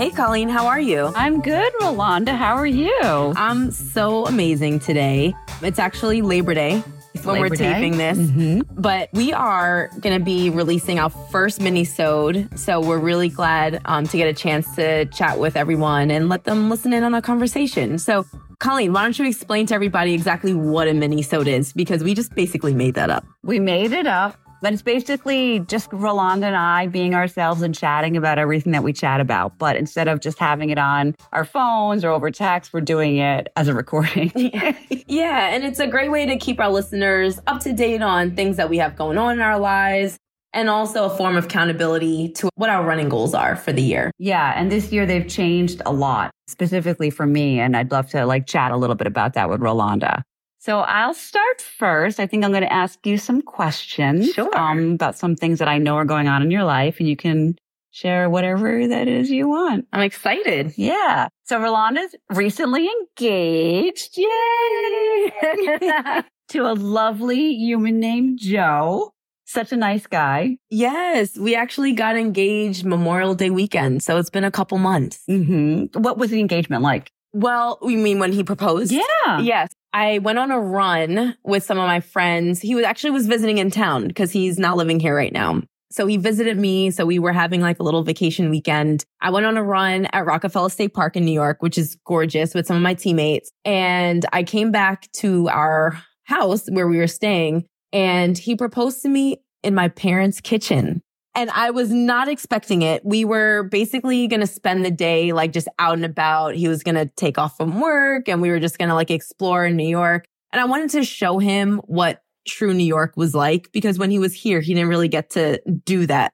Hey, Colleen, how are you? I'm good, Rolanda. How are you? I'm so amazing today. It's actually Labor Day when Labor we're Day. taping this, Mm-hmm. but we are going to be releasing our first mini-sode. So we're really glad um, to get a chance to chat with everyone and let them listen in on our conversation. So, Colleen, why don't you explain to everybody exactly what a mini-sode is? Because we just basically made that up. We made it up, but it's basically just Rolanda and I being ourselves and chatting about everything that we chat about. But instead of just having it on our phones or over text, we're doing it as a recording. Yeah, and it's a great way to keep our listeners up to date on things that we have going on in our lives and also a form of accountability to what our running goals are for the year. yeah, and this year they've changed a lot, specifically for me, and I'd love to like chat a little bit about that with Rolanda. So I'll start first. I think I'm going to ask you some questions Sure. um, about some things that I know are going on in your life, and you can share whatever that is you want. I'm excited. Yeah. So Rolanda's recently engaged. Yay! to a lovely human named Joe. Such a nice guy. Yes, we actually got engaged Memorial Day weekend, so it's been a couple months. Mm-hmm. What was the engagement like? Well, you mean when he proposed? Yeah. Yes. I went on a run with some of my friends. He was actually was visiting in town because he's not living here right now. So he visited me. So we were having like a little vacation weekend. I went on a run at Rockefeller State Park in New York, which is gorgeous with some of my teammates. And I came back to our house where we were staying and he proposed to me in my parents' kitchen. And I was not expecting it. We were basically going to spend the day like just out and about. He was going to take off from work and we were just going to like explore New York. And I wanted to show him what true New York was like because when he was here, he didn't really get to do that.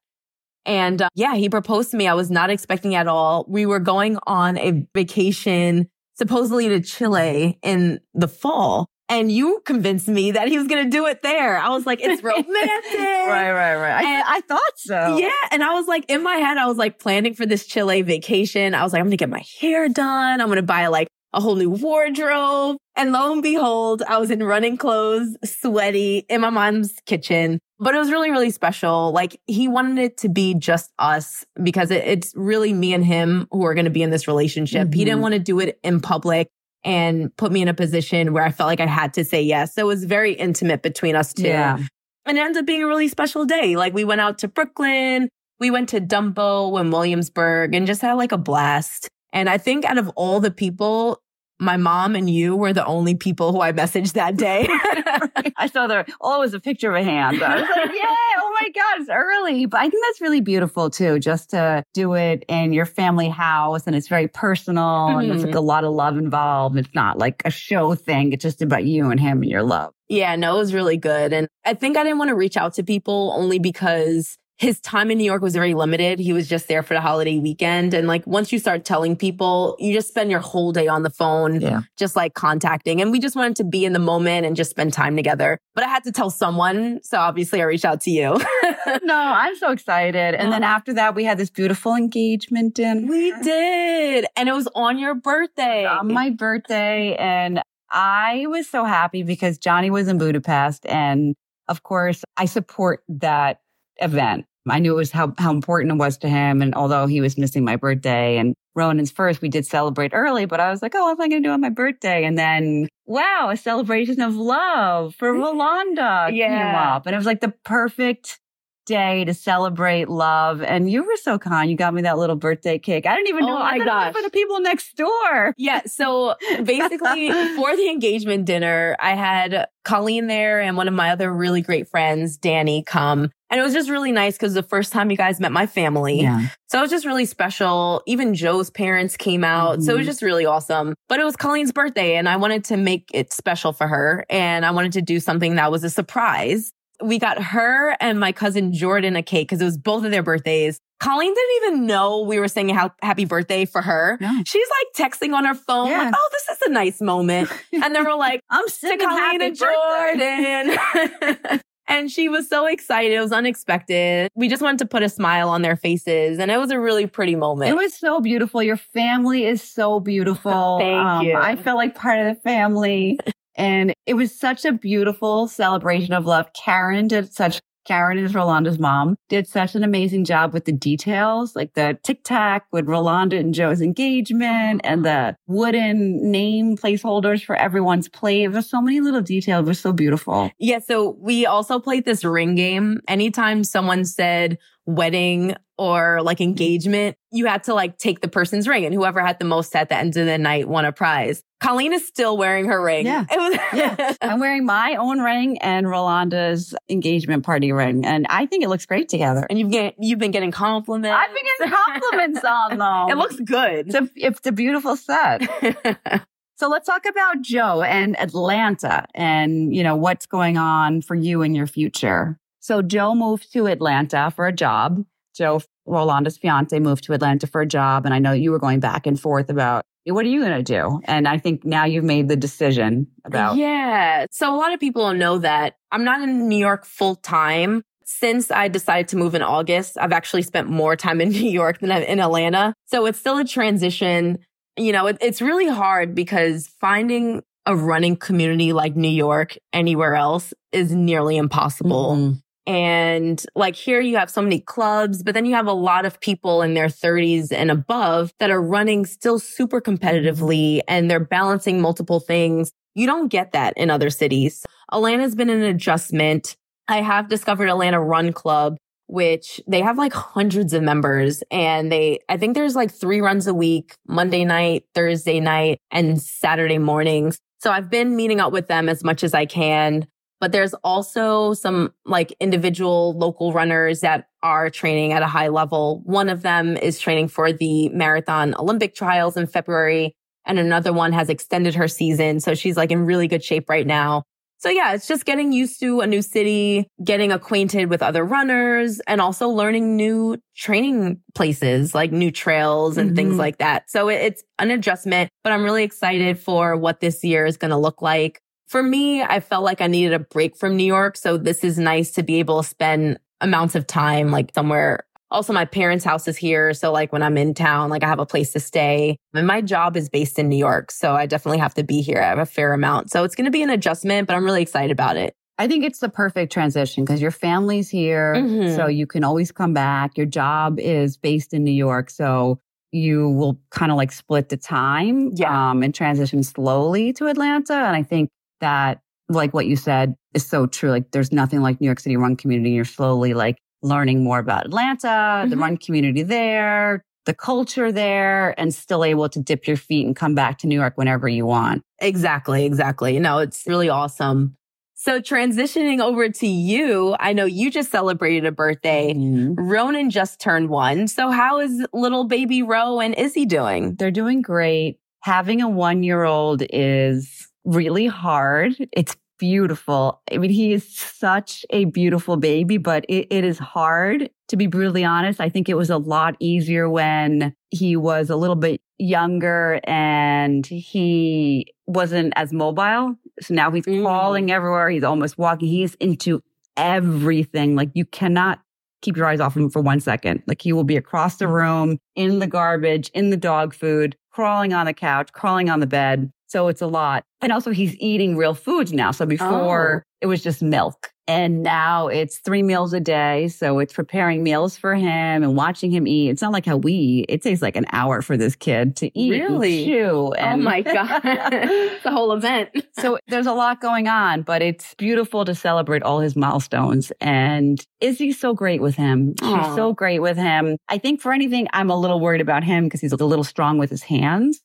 And uh, yeah, he proposed to me. I was not expecting at all. We were going on a vacation supposedly to Chile in the fall. And you convinced me that he was going to do it there. I was like, it's romantic. Right, right, right. I, And- I thought so. Yeah. And I was like, in my head, I was like planning for this Chile vacation. I was like, I'm going to get my hair done. I'm going to buy like a whole new wardrobe. And lo and behold, I was in running clothes, sweaty in my mom's kitchen. But it was really, really special. Like he wanted it to be just us because it, it's really me and him who are going to be in this relationship. He didn't Mhm. want to do it in public and put me in a position where I felt like I had to say yes. So it was very intimate between us two. Yeah. And it ended up being a really special day. Like we went out to Brooklyn, we went to Dumbo and Williamsburg and just had like a blast. And I think out of all the people, my mom and you were the only people who I messaged that day. I saw there, oh, it was a picture of a hand. I was like, yeah, oh my God, it's early. But I think that's really beautiful too, just to do it in your family house and it's very personal and there's like mm-hmm. a lot of love involved. It's not like a show thing. It's just about you and him and your love. yeah, no, it was really good. And I think I didn't want to reach out to people only because his time in New York was very limited. He was just there for the holiday weekend. And like once you start telling people, you just spend your whole day on the phone. Yeah. just like contacting. And we just wanted to be in the moment and just spend time together. But I had to tell someone. So obviously I reached out to you. no, I'm so excited. And then after that, we had this beautiful engagement dinner. we did. And it was on your birthday. on my birthday and I was so happy because Johnny was in Budapest and of course I support that event. I knew it was how, how important it was to him. And although he was missing my birthday and Ronan's first, we did celebrate early, but I was like, oh, what am I going to do on my birthday? And then, wow, a celebration of love for mm. Rolanda came up. And it was like the perfect day to celebrate love. And you were so kind. You got me that little birthday cake. I didn't even Oh know. my I gosh. for the people next door. Yeah. So basically, for the engagement dinner, I had Colleen there and one of my other really great friends, Danny, come. And it was just really nice because the first time you guys met my family. Yeah. So it was just really special. Even Joe's parents came out. So it was Mhm. just really awesome. But it was Colleen's birthday and I wanted to make it special for her. And I wanted to do something that was a surprise. We got her and my cousin Jordan a cake because it was both of their birthdays. Colleen didn't even know we were saying ha- happy birthday for her. No. She's like texting on her phone, Yeah. like, oh, this is a nice moment. And then we're like, I'm sick Colleen and Jordan. and she was so excited. It was unexpected. We just wanted to put a smile on their faces. And it was a really pretty moment. It was so beautiful. Your family is so beautiful. Thank um, you. I felt like part of the family. And it was such a beautiful celebration of love. Karen did such Karen is Rolanda's mom, did such an amazing job with the details, like the tic tac with Rolanda and Joe's engagement and the wooden name placeholders for everyone's plate. There's so many little details. It was so beautiful. Yeah. So we also played this ring game. Anytime someone said wedding or like mm-hmm. engagement, you had to like take the person's ring and whoever had the most at the end of the night won a prize. Colleen is still wearing her ring. Yeah. Was yeah. I'm wearing my own ring and Rolanda's engagement party ring. And I think it looks great together. And you've get, you've been getting compliments. I've been getting compliments on them. It looks good. It's a, it's a beautiful set. so let's talk about Joe and Atlanta and, you know, what's going on for you in your future. So Joe moved to Atlanta for a job. Joe, Rolanda's fiance, moved to Atlanta for a job. And I know you were going back and forth about what are you going to do? And I think now you've made the decision about. Yeah. So a lot of people don't know that I'm not in New York full time. Since I decided to move in August, I've actually spent more time in New York than I'm in Atlanta. So it's still a transition. You know, it, it's really hard because finding a running community like New York anywhere else is nearly impossible. Mm-hmm. And like here you have so many clubs, but then you have a lot of people in their 30s and above that are running still super competitively and they're balancing multiple things. You don't get that in other cities. Atlanta's been an adjustment. I have discovered Atlanta Run Club, which they have like hundreds of members and they, I think there's like three runs a week, Monday night, Thursday night, and Saturday mornings. So I've been meeting up with them as much as I can but there's also some like individual local runners that are training at a high level. One of them is training for the marathon Olympic trials in February and another one has extended her season. So she's like in really good shape right now. So yeah, it's just getting used to a new city, getting acquainted with other runners and also learning new training places like new trails and mm-hmm. things like that. So it's an adjustment, but I'm really excited for what this year is going to look like for me, I felt like I needed a break from New York. So this is nice to be able to spend amounts of time like somewhere. Also, my parents' house is here. So like when I'm in town, like I have a place to stay and my job is based in New York. So I definitely have to be here. I have a fair amount. So it's going to be an adjustment, but I'm really excited about it. I think it's the perfect transition because your family's here. Mm-hmm. So you can always come back. Your job is based in New York. So you will kind of like split the time yeah. um, and transition slowly to Atlanta. And I think that like what you said is so true. Like there's nothing like New York City run community. You're slowly like learning more about Atlanta, mm-hmm. the run community there, the culture there, and still able to dip your feet and come back to New York whenever you want. Exactly. Exactly. You know, it's really awesome. So transitioning over to you, I know you just celebrated a birthday. Mm-hmm. Ronan just turned one. So how is little baby Ro and Izzy doing? They're doing great. Having a one year old is really hard. It's beautiful. I mean, he is such a beautiful baby, but it, it is hard to be brutally honest. I think it was a lot easier when he was a little bit younger and he wasn't as mobile. So now he's mm. crawling everywhere. He's almost walking. He's into everything. Like you cannot keep your eyes off him for one second. Like he will be across the room, in the garbage, in the dog food, crawling on the couch, crawling on the bed. So it's a lot. And also he's eating real foods now. So oh. before oh. it was just milk. And now it's three meals a day. So it's preparing meals for him and watching him eat. It's not like how we eat. It takes like an hour for this kid to eat really? Oh and chew. And oh my God. the whole event. so there's a lot going on, but it's beautiful to celebrate all his milestones. And Izzy's so great with him. Aww. She's so great with him. I think for anything, I'm a little worried about him because he's a little strong with his hands.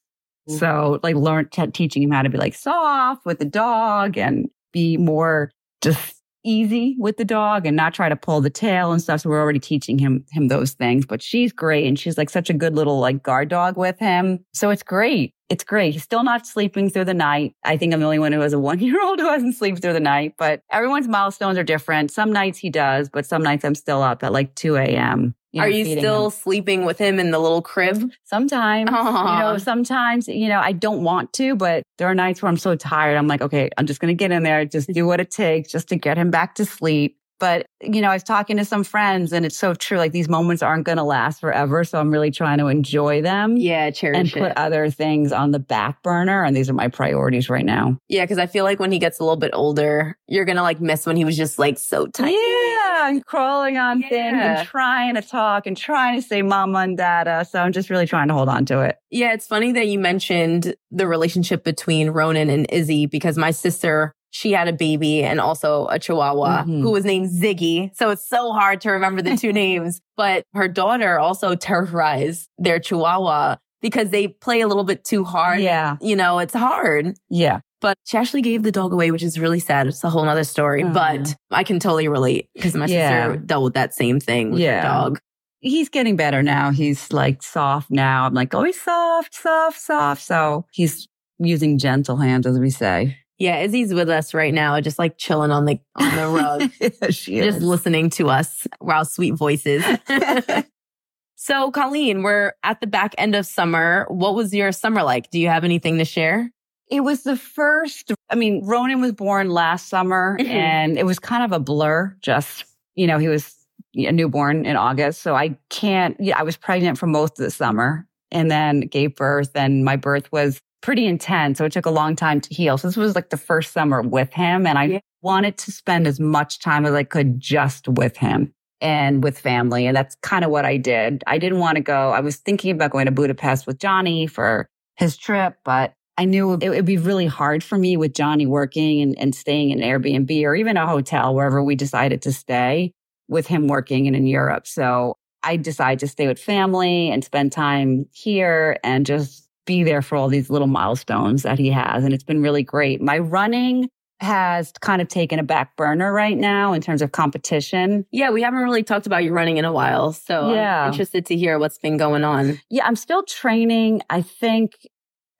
Mm-hmm. So like learn t- teaching him how to be like soft with the dog and be more just easy with the dog and not try to pull the tail and stuff. So we're already teaching him him those things. But she's great and she's like such a good little like guard dog with him. So it's great. It's great. He's still not sleeping through the night. I think I'm the only one who has a one year old who hasn't sleep through the night, but everyone's milestones are different. Some nights he does, but some nights I'm still up at like 2 a.m. You know, Are you still him. sleeping with him in the little crib? Sometimes, Aww. you know, sometimes, you know, I don't want to, but there are nights where I'm so tired. I'm like, okay, I'm just going to get in there, just do what it takes just to get him back to sleep. But, you know, I was talking to some friends and it's so true. Like these moments aren't going to last forever. So I'm really trying to enjoy them. Yeah, cherish and it. put other things on the back burner. And these are my priorities right now. Yeah, because I feel like when he gets a little bit older, you're gonna like miss when he was just like so tiny. Yeah, and crawling on things and trying to talk and trying to say mama and dada. So I'm just really trying to hold on to it. Yeah, it's funny that you mentioned the relationship between Ronan and Izzy because my sister, she had a baby and also a chihuahua Mhm. who was named Ziggy. So it's so hard to remember the two names. But her daughter also terrorized their chihuahua because they play a little bit too hard. Yeah. You know, it's hard. Yeah. But she actually gave the dog away, which is really sad. It's a whole other story. Aw. But I can totally relate because my Yeah. sister dealt with that same thing with Yeah. her dog. He's getting better now. He's like soft now. I'm like, oh, he's soft, soft, soft. So he's using gentle hands, as we say. Yeah, Izzy's with us right now, just like chilling on the on the rug. Yeah, she just is. listening to us, our sweet voices. so, Colleen, we're at the back end of summer. What was your summer like? Do you have anything to share? It was the first. I mean, Ronan was born last summer Mhm. and it was kind of a blur. Just, you know, he was a newborn in August. So I can't, yeah, I was pregnant for most of the summer and then gave birth and my birth was pretty intense. So it took a long time to heal. So this was like the first summer with him and I Yeah. wanted to spend as much time as I could just with him and with family. And that's kind of what I did. I didn't want to go. I was thinking about going to Budapest with Johnny for his trip, but I knew it would be really hard for me with Johnny working and, and staying in an Airbnb or even a hotel, wherever we decided to stay with him working and in Europe. So I decided to stay with family and spend time here and just be there for all these little milestones that he has. And it's been really great. My running has kind of taken a back burner right now in terms of competition. Yeah, we haven't really talked about your running in a while. So, Yeah. I'm interested to hear what's been going on. Yeah, I'm still training. I think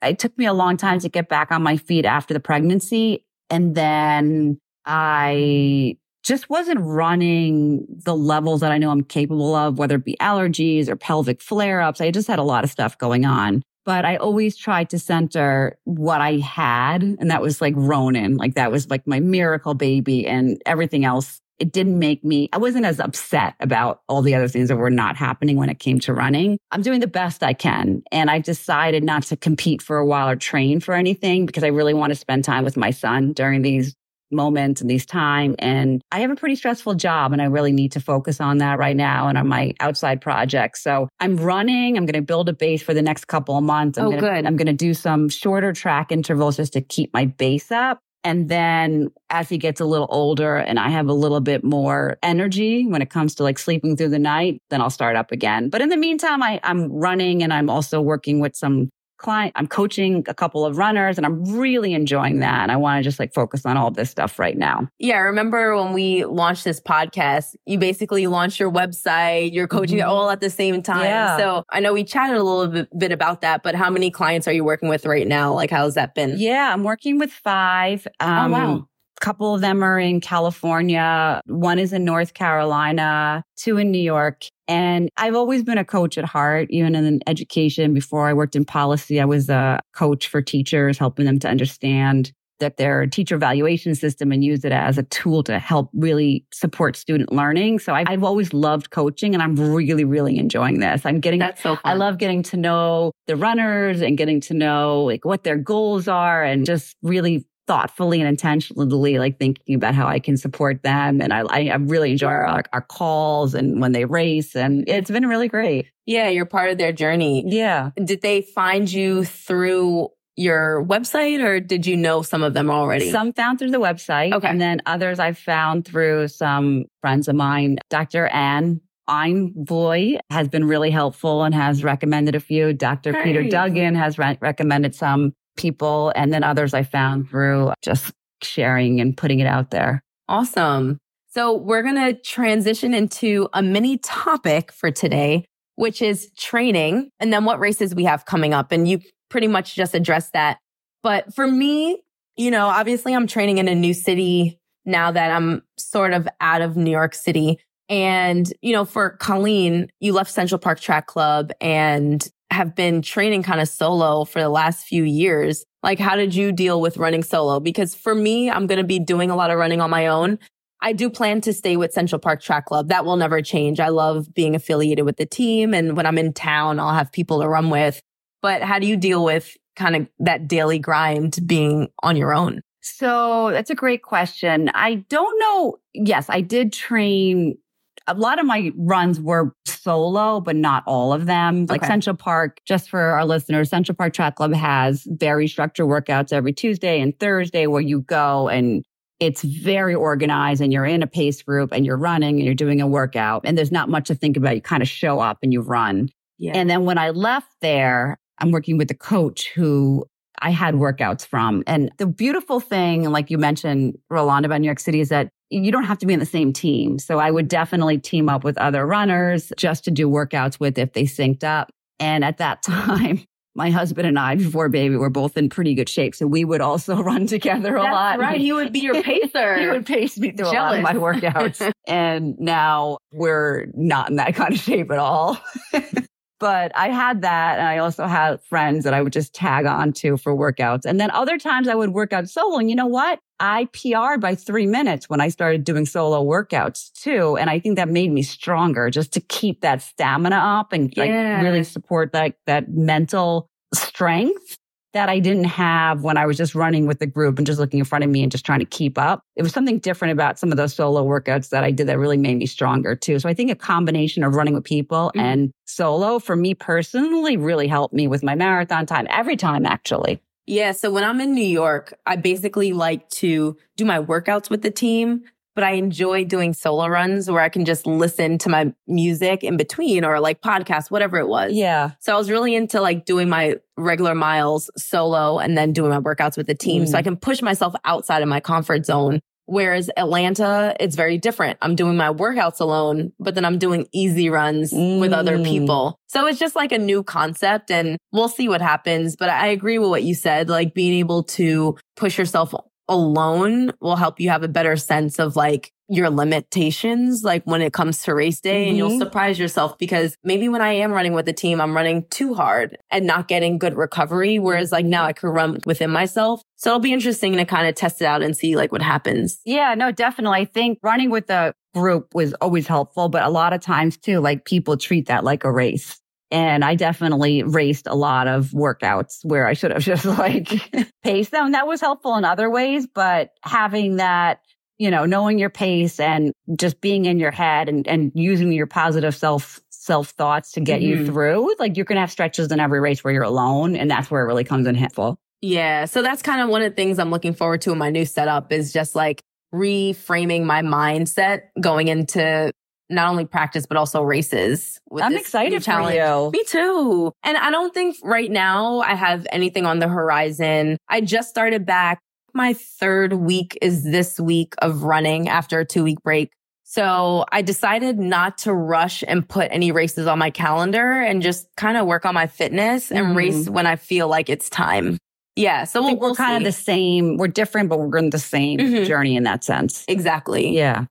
it took me a long time to get back on my feet after the pregnancy. And then I just wasn't running the levels that I know I'm capable of, whether it be allergies or pelvic flare ups. I just had a lot of stuff going on. But I always tried to center what I had. And that was like Ronan. Like that was like my miracle baby and everything else. It didn't make me, I wasn't as upset about all the other things that were not happening when it came to running. I'm doing the best I can. And I've decided not to compete for a while or train for anything because I really want to spend time with my son during these moments and these time. And I have a pretty stressful job and I really need to focus on that right now and on my outside projects. So I'm running. I'm going to build a base for the next couple of months. I'm Oh, gonna, good. I'm going to do some shorter track intervals just to keep my base up. And then as he gets a little older and I have a little bit more energy when it comes to like sleeping through the night, then I'll start up again. But in the meantime, I, I'm running and I'm also working with some client. I'm coaching a couple of runners and I'm really enjoying that. And I want to just like focus on all this stuff right now. Yeah, I remember when we launched this podcast, you basically launched your website, you're coaching it Mhm. all at the same time. Yeah. So I know we chatted a little bit, bit about that, but how many clients are you working with right now? Like, how's that been? Yeah, I'm working with five. Um, Oh, wow. A couple of them are in California. One is in North Carolina, two in New York. And I've always been a coach at heart, even in education. Before I worked in policy, I was a coach for teachers, helping them to understand that their teacher evaluation system and use it as a tool to help really support student learning. So I've, I've always loved coaching and I'm really, really enjoying this. I'm getting That's so fun. I love getting to know the runners and getting to know like what their goals are and just really thoughtfully and intentionally like thinking about how I can support them. And I, I, I really enjoy our, our calls and when they race and it's been really great. Yeah, you're part of their journey. Yeah. Did they find you through your website or did you know some of them already? Some found through the website. Okay. And then others I've found through some friends of mine. Dr. Ann Einvoy has been really helpful and has recommended a few. Dr. Peter Nice. Duggan has re- recommended some people. And then others I found through just sharing and putting it out there. Awesome. So we're going to transition into a mini topic for today, which is training and then what races we have coming up. And you pretty much just addressed that. But for me, you know, obviously I'm training in a new city now that I'm sort of out of New York City. And, you know, for Colleen, you left Central Park Track Club and have been training kind of solo for the last few years. Like, how did you deal with running solo? Because for me, I'm going to be doing a lot of running on my own. I do plan to stay with Central Park Track Club. That will never change. I love being affiliated with the team. And when I'm in town, I'll have people to run with. But how do you deal with kind of that daily grind being on your own? So that's a great question. I don't know. Yes, I did train. A lot of my runs were solo, but not all of them. Like Okay. Central Park, just for our listeners, Central Park Track Club has very structured workouts every Tuesday and Thursday where you go and it's very organized and you're in a pace group and you're running and you're doing a workout and there's not much to think about. You kind of show up and you run. Yeah. And then when I left there, I'm working with a coach who I had workouts from. And the beautiful thing, like you mentioned, Rolanda about New York City, is that you don't have to be in the same team. So I would definitely team up with other runners just to do workouts with if they synced up. And at that time, my husband and I, before baby, were both in pretty good shape. So we would also run together a That's lot. right. He would be your pacer. He would pace me through a lot of my workouts. and now we're not in that kind of shape at all. But I had that. And I also had friends that I would just tag on to for workouts. And then other times I would work out solo. And you know what? I PR'd by three minutes when I started doing solo workouts too. And I think that made me stronger just to keep that stamina up and like Yeah. really support that, that mental strength that I didn't have when I was just running with the group and just looking in front of me and just trying to keep up. It was something different about some of those solo workouts that I did that really made me stronger too. So I think a combination of running with people Mhm. and solo for me personally really helped me with my marathon time every time actually. Yeah. So when I'm in New York, I basically like to do my workouts with the team, but I enjoy doing solo runs where I can just listen to my music in between or like podcasts, whatever it was. Yeah. So I was really into like doing my regular miles solo and then doing my workouts with the team. So Mm. I can push myself outside of my comfort zone. Whereas Atlanta, it's very different. I'm doing my workouts alone, but then I'm doing easy runs with other Mm. people. So it's just like a new concept and we'll see what happens. But I agree with what you said. Like being able to push yourself alone will help you have a better sense of like your limitations, like when it comes to race day and you'll Mhm. surprise yourself because maybe when I am running with the team, I'm running too hard and not getting good recovery. Whereas like now I can run within myself. So it'll be interesting to kind of test it out and see like what happens. Yeah, no, definitely. I think running with a group was always helpful, but a lot of times too, like people treat that like a race. And I definitely raced a lot of workouts where I should have just like paced them. That was helpful in other ways, but having that, you know, knowing your pace and just being in your head and, and using your positive self, self thoughts to get you Mhm. through, like you're going to have stretches in every race where you're alone. And that's where it really comes in helpful. Yeah. So that's kind of one of the things I'm looking forward to in my new setup is just like reframing my mindset going into not only practice, but also races. with I'm this excited new for challenge. you. Me too. And I don't think right now I have anything on the horizon. I just started back. My third week is this week of running after a two week break. So I decided not to rush and put any races on my calendar and just kind of work on my fitness and Mhm. race when I feel like it's time. Yeah. So we'll, we're we'll kind see. of the same. We're different, but we're in the same Mhm. journey in that sense. Exactly. Yeah.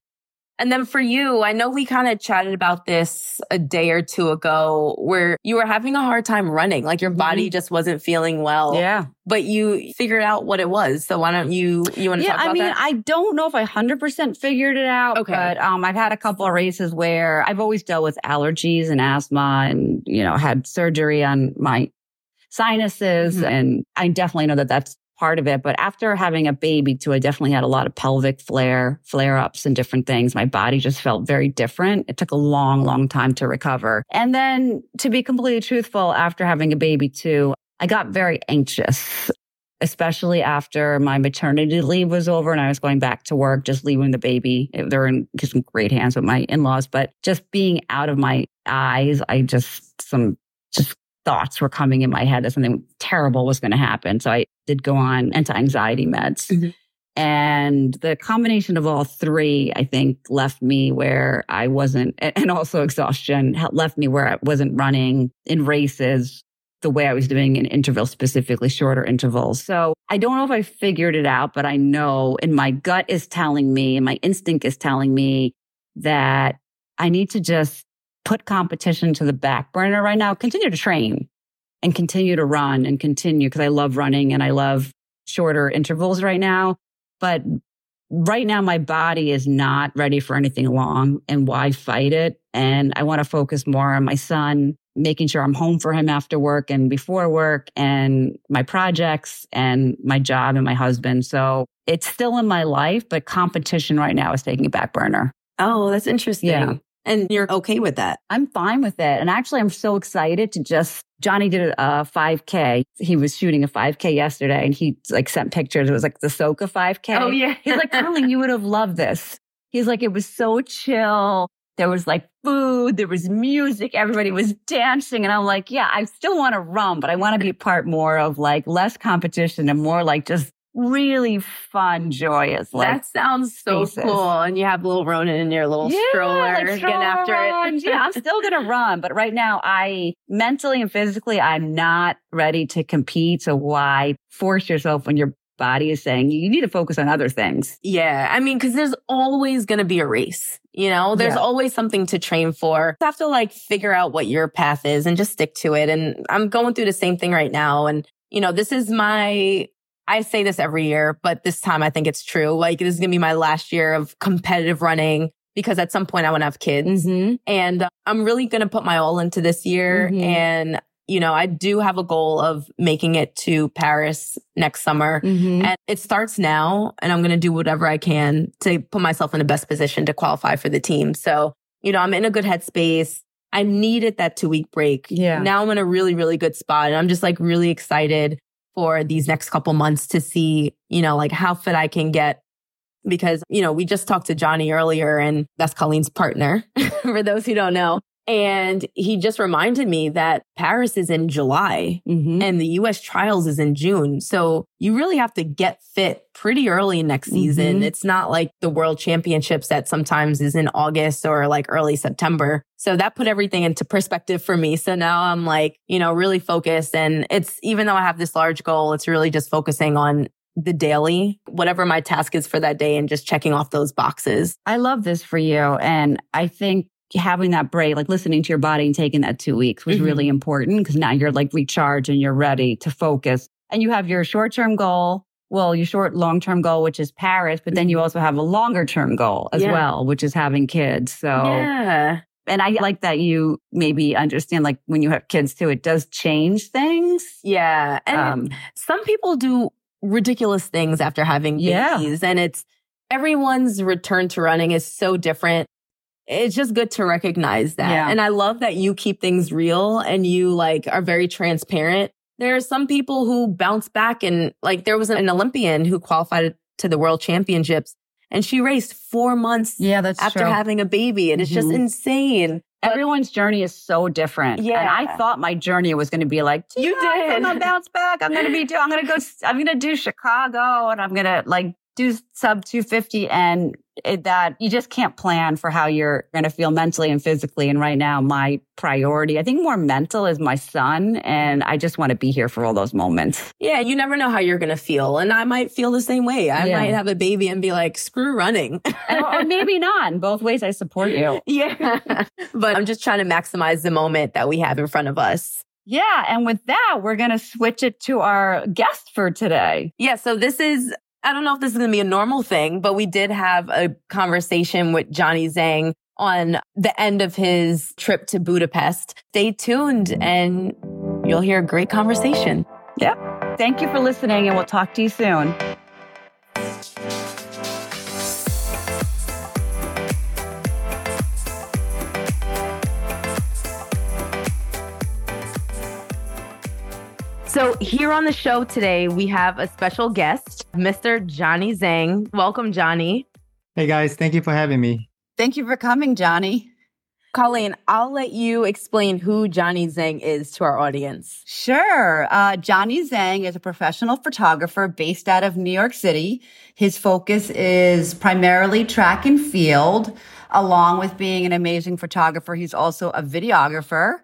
And then for you, I know we kind of chatted about this a day or two ago where you were having a hard time running, like your body just wasn't feeling well. Yeah. But you figured out what it was. So why don't you you want to Yeah. talk about it? Yeah. I mean, that? I don't know if I 100% figured it out, Okay. but um, I've had a couple of races where I've always dealt with allergies and asthma and, you know, had surgery on my sinuses. Mhm. And I definitely know that that's part of it. But after having a baby too, I definitely had a lot of pelvic flare, flare ups and different things. My body just felt very different. It took a long, long time to recover. And then to be completely truthful, after having a baby too, I got very anxious, especially after my maternity leave was over and I was going back to work, just leaving the baby. They're in some great hands with my in-laws, but just being out of my eyes, I just, some just thoughts were coming in my head that something terrible was going to happen. So I did go on anti-anxiety meds. Mhm. And the combination of all three, I think, left me where I wasn't, and also exhaustion left me where I wasn't running in races the way I was doing in intervals, specifically shorter intervals. So I don't know if I figured it out, but I know, and my gut is telling me, and my instinct is telling me that I need to just put competition to the back burner right now, continue to train and continue to run and continue because I love running and I love shorter intervals right now. But right now my body is not ready for anything long and why fight it? And I want to focus more on my son, making sure I'm home for him after work and before work and my projects and my job and my husband. So it's still in my life, but competition right now is taking a back burner. Oh, that's interesting. Yeah. And you're okay with that? I'm fine with it. And actually, I'm so excited to just, Johnny did a 5K. He was shooting a 5K yesterday and he like sent pictures. It was like the Soka 5K. Oh, yeah. He's like, Carlene, you would have loved this. He's like, it was so chill. There was like food, there was music, everybody was dancing. And I'm like, yeah, I still want to run, but I want to be part more of like less competition and more like just really fun, joyous. Like, that sounds so spaces. cool. And you have little Ronan in your little stroller like getting after it. yeah, I'm still going to run, but right now I mentally and physically, I'm not ready to compete. So why force yourself when your body is saying you need to focus on other things? Yeah. I mean, cause there's always going to be a race, you know, there's Yeah. always something to train for. You have to like figure out what your path is and just stick to it. And I'm going through the same thing right now. And, you know, this is my, I say this every year, but this time I think it's true. Like this is going to be my last year of competitive running because at some point I want to have kids. Mm-hmm. And I'm really going to put my all into this year. Mhm. And, you know, I do have a goal of making it to Paris next summer. Mm-hmm. And it starts now. And I'm going to do whatever I can to put myself in the best position to qualify for the team. So, you know, I'm in a good headspace. I needed that two week break. Yeah. Now I'm in a really, really good spot. And I'm just like really excited for these next couple months to see, you know, like how fit I can get. Because, you know, we just talked to Johnny earlier and that's Colleen's partner for those who don't know. And he just reminded me that Paris is in July Mm-hmm. and the US trials is in June. So you really have to get fit pretty early next season. Mhm. It's not like the world championships that sometimes is in August or like early September. So that put everything into perspective for me. So now I'm like, you know, really focused. And it's even though I have this large goal, it's really just focusing on the daily, whatever my task is for that day and just checking off those boxes. I love this for you. And I think having that break, like listening to your body and taking that two weeks was Mhm. really important because now you're like recharged and you're ready to focus. And you have your short term goal. Well, your short, long term goal, which is Paris, but then you also have a longer term goal as Yeah. well, which is having kids. So, Yeah. and I like that you maybe understand, like when you have kids too, it does change things. Yeah. And Um, some people do ridiculous things after having Yeah. babies and it's everyone's return to running is so different. It's just good to recognize that. Yeah. And I love that you keep things real and you like are very transparent. There are some people who bounce back and like there was an Olympian who qualified to the world championships and she raced four months yeah, that's after having a baby and it's just Mhm. insane. Everyone's journey is so different. Yeah. And I thought my journey was going to be like, You "Yeah, I'm did. going to bounce back. I'm going to be, do, I'm going to go, I'm going to do Chicago and I'm going to like do sub 250. And it, that you just can't plan for how you're going to feel mentally and physically. And right now, my priority, I think more mental is my son. And I just want to be here for all those moments. Yeah, you never know how you're going to feel. And I might feel the same way. I Yeah. might have a baby and be like, screw running. And, or maybe not. In both ways, I support you. yeah. but I'm just trying to maximize the moment that we have in front of us. Yeah. And with that, we're going to switch it to our guest for today. Yeah. So this is, I don't know if this is going to be a normal thing, but we did have a conversation with Johnny Zhang on the end of his trip to Budapest. Stay tuned and you'll hear a great conversation. Yep. Thank you for listening, and we'll talk to you soon. So here on the show today, we have a special guest, Mr. Johnny Zhang. Welcome, Johnny. Hey guys, thank you for having me. Thank you for coming, Johnny. Colleen, I'll let you explain who Johnny Zhang is to our audience. Sure. Uh, Johnny Zhang is a professional photographer based out of New York City. His focus is primarily track and field. Along with being an amazing photographer, he's also a videographer.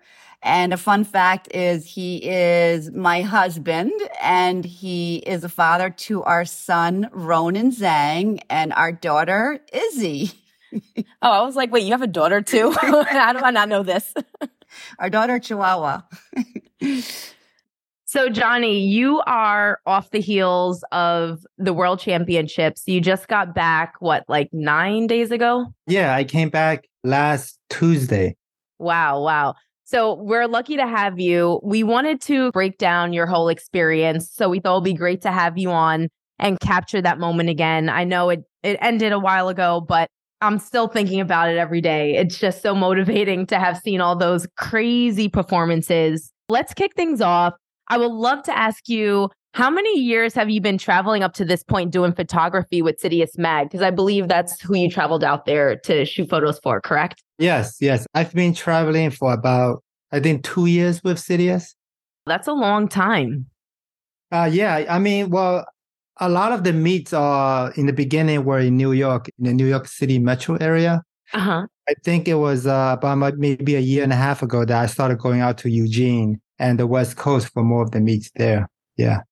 And a fun fact is he is my husband and he is a father to our son, Ronan Zhang, and our daughter, Izzy. Oh, I was like, wait, you have a daughter too? How do I not know this? Our daughter, Chihuahua. So, Johnny, you are off the heels of the World Championships. You just got back, what, like nine days ago? Yeah, I came back last Tuesday. Wow, wow. So, we're lucky to have you. We wanted to break down your whole experience. So, we thought it'd be great to have you on and capture that moment again. I know it, it ended a while ago, but I'm still thinking about it every day. It's just so motivating to have seen all those crazy performances. Let's kick things off. I would love to ask you how many years have you been traveling up to this point doing photography with Citius Mag? Because I believe that's who you traveled out there to shoot photos for, correct? Yes, yes. I've been traveling for about, I think, two years with Citius. That's a long time. Uh, yeah, I mean, well, a lot of the meets are in the beginning were in New York, in the New York City metro area. Uh-huh. I think it was uh, about maybe a year and a half ago that I started going out to Eugene and the West Coast for more of the meets there. Yeah.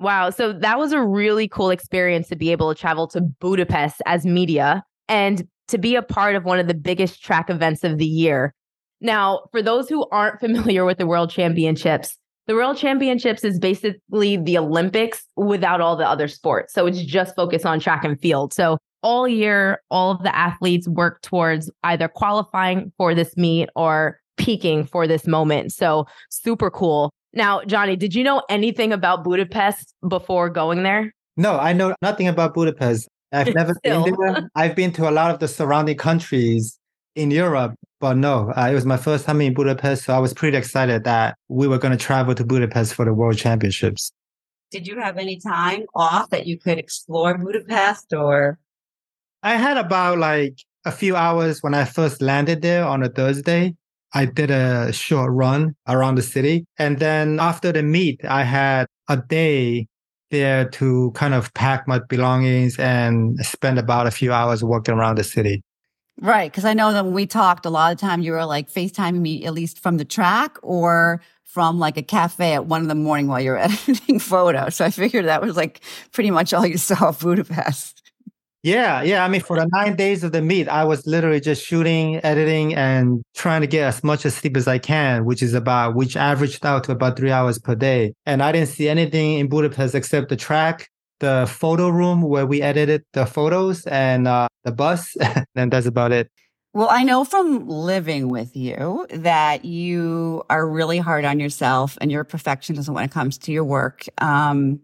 Wow. So that was a really cool experience to be able to travel to Budapest as media and to be a part of one of the biggest track events of the year. Now, for those who aren't familiar with the World Championships, the World Championships is basically the Olympics without all the other sports. So it's just focused on track and field. So all year, all of the athletes work towards either qualifying for this meet or peaking for this moment. So super cool. Now, Johnny, did you know anything about Budapest before going there? No, I know nothing about Budapest. I've never been there. I've been to a lot of the surrounding countries in Europe, but no, uh, it was my first time in Budapest. So I was pretty excited that we were going to travel to Budapest for the World Championships. Did you have any time off that you could explore Budapest or? I had about like a few hours when I first landed there on a Thursday. I did a short run around the city. And then after the meet, I had a day there to kind of pack my belongings and spend about a few hours walking around the city. Right. Cause I know that when we talked a lot of time, you were like FaceTiming me at least from the track or from like a cafe at one in the morning while you're editing photos. So I figured that was like pretty much all you saw of Budapest. Yeah, yeah. I mean, for the nine days of the meet, I was literally just shooting, editing, and trying to get as much as sleep as I can, which is about, which averaged out to about three hours per day. And I didn't see anything in Budapest except the track, the photo room where we edited the photos, and uh, the bus. and that's about it. Well, I know from living with you that you are really hard on yourself and you're a perfectionist when it comes to your work. Um,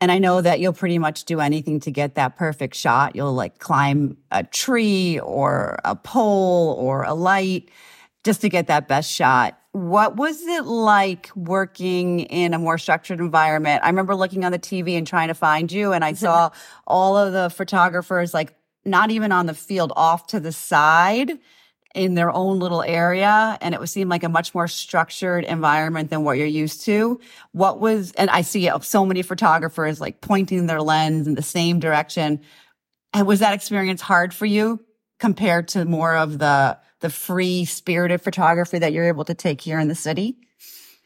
and I know that you'll pretty much do anything to get that perfect shot. You'll like climb a tree or a pole or a light just to get that best shot. What was it like working in a more structured environment? I remember looking on the TV and trying to find you and I saw all of the photographers like not even on the field off to the side in their own little area and it would seem like a much more structured environment than what you're used to. What was, and I see uh, so many photographers like pointing their lens in the same direction. And was that experience hard for you compared to more of the, the free spirited photography that you're able to take here in the city?